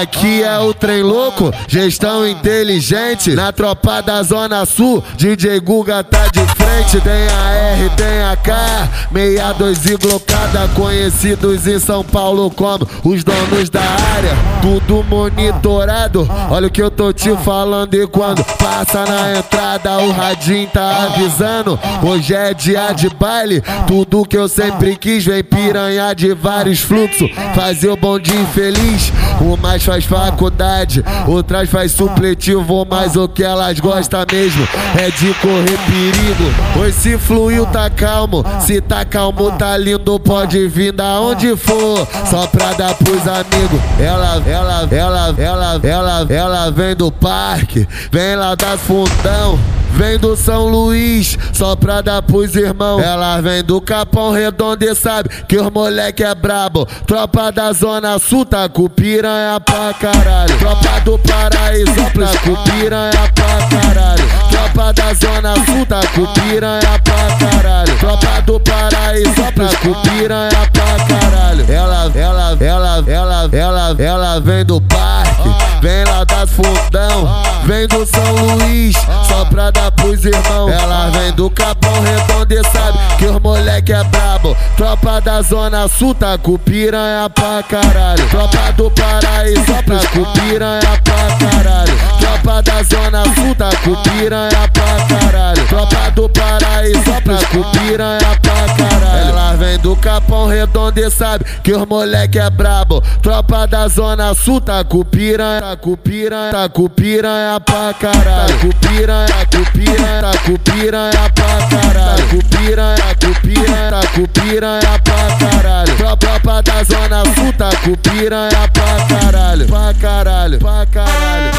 Aqui é o trem louco, gestão inteligente. Na tropa da Zona Sul, DJ Guga tá de frente. Tem a R, tem a K, 62 e glocada. Conhecidos em São Paulo como os donos da área. Tudo monitorado, olha o que eu tô te falando. E quando passa na entrada, o radinho tá avisando. Hoje é dia de baile, tudo que eu sempre quis. Vem piranha de vários fluxos, fazer o bondinho feliz. O mais faz faculdade, outras faz supletivo, mas o que elas gostam mesmo é de correr perigo. Pois se fluiu, tá calmo, se tá calmo, tá lindo, pode vir da onde for, só pra dar pros amigos. Ela, ela, ela, ela, ela, ela vem do parque, vem lá da fundão. Vem do São Luís, só pra dar pros irmãos. Ela vem do Capão Redondo e sabe que os moleque é brabo. Tropa da Zona Sul tá com piranha pra caralho. Tropa do Paraíso tá com piranha pra caralho. Tropa da Zona Sul tá com piranha pra caralho. Tropa do Paraíso tá com piranha pra caralho. Ela, ela, ela, ela, ela, ela vem do parque, vem lá das fundão, vem do São Luís, só pra dar pros irmãos. Ela vem do Capão Redondo e sabe que os moleque é brabo. Tropa da Zona Sul tá com piranha pra caralho. Tropa do Paraíso tá com piranha pra caralho. Tropa da Zona Sul tá com piranha pra caralho. Tropa do Paraíso tá com piranha pra caralho. Ela vem do Capão Redondo e sabe que os moleque é brabo. Tropa da Zona Sul tá com piranha, tá com piranha, tá com piranha pra caralho. Tá com piranha, tá com piranha, tá com piranha pra caralho. Tá com piranha, tá com piranha, tá com piranha pra caralho. Tropa da Zona Sul tá com piranha pra caralho, pra caralho, pra caralho.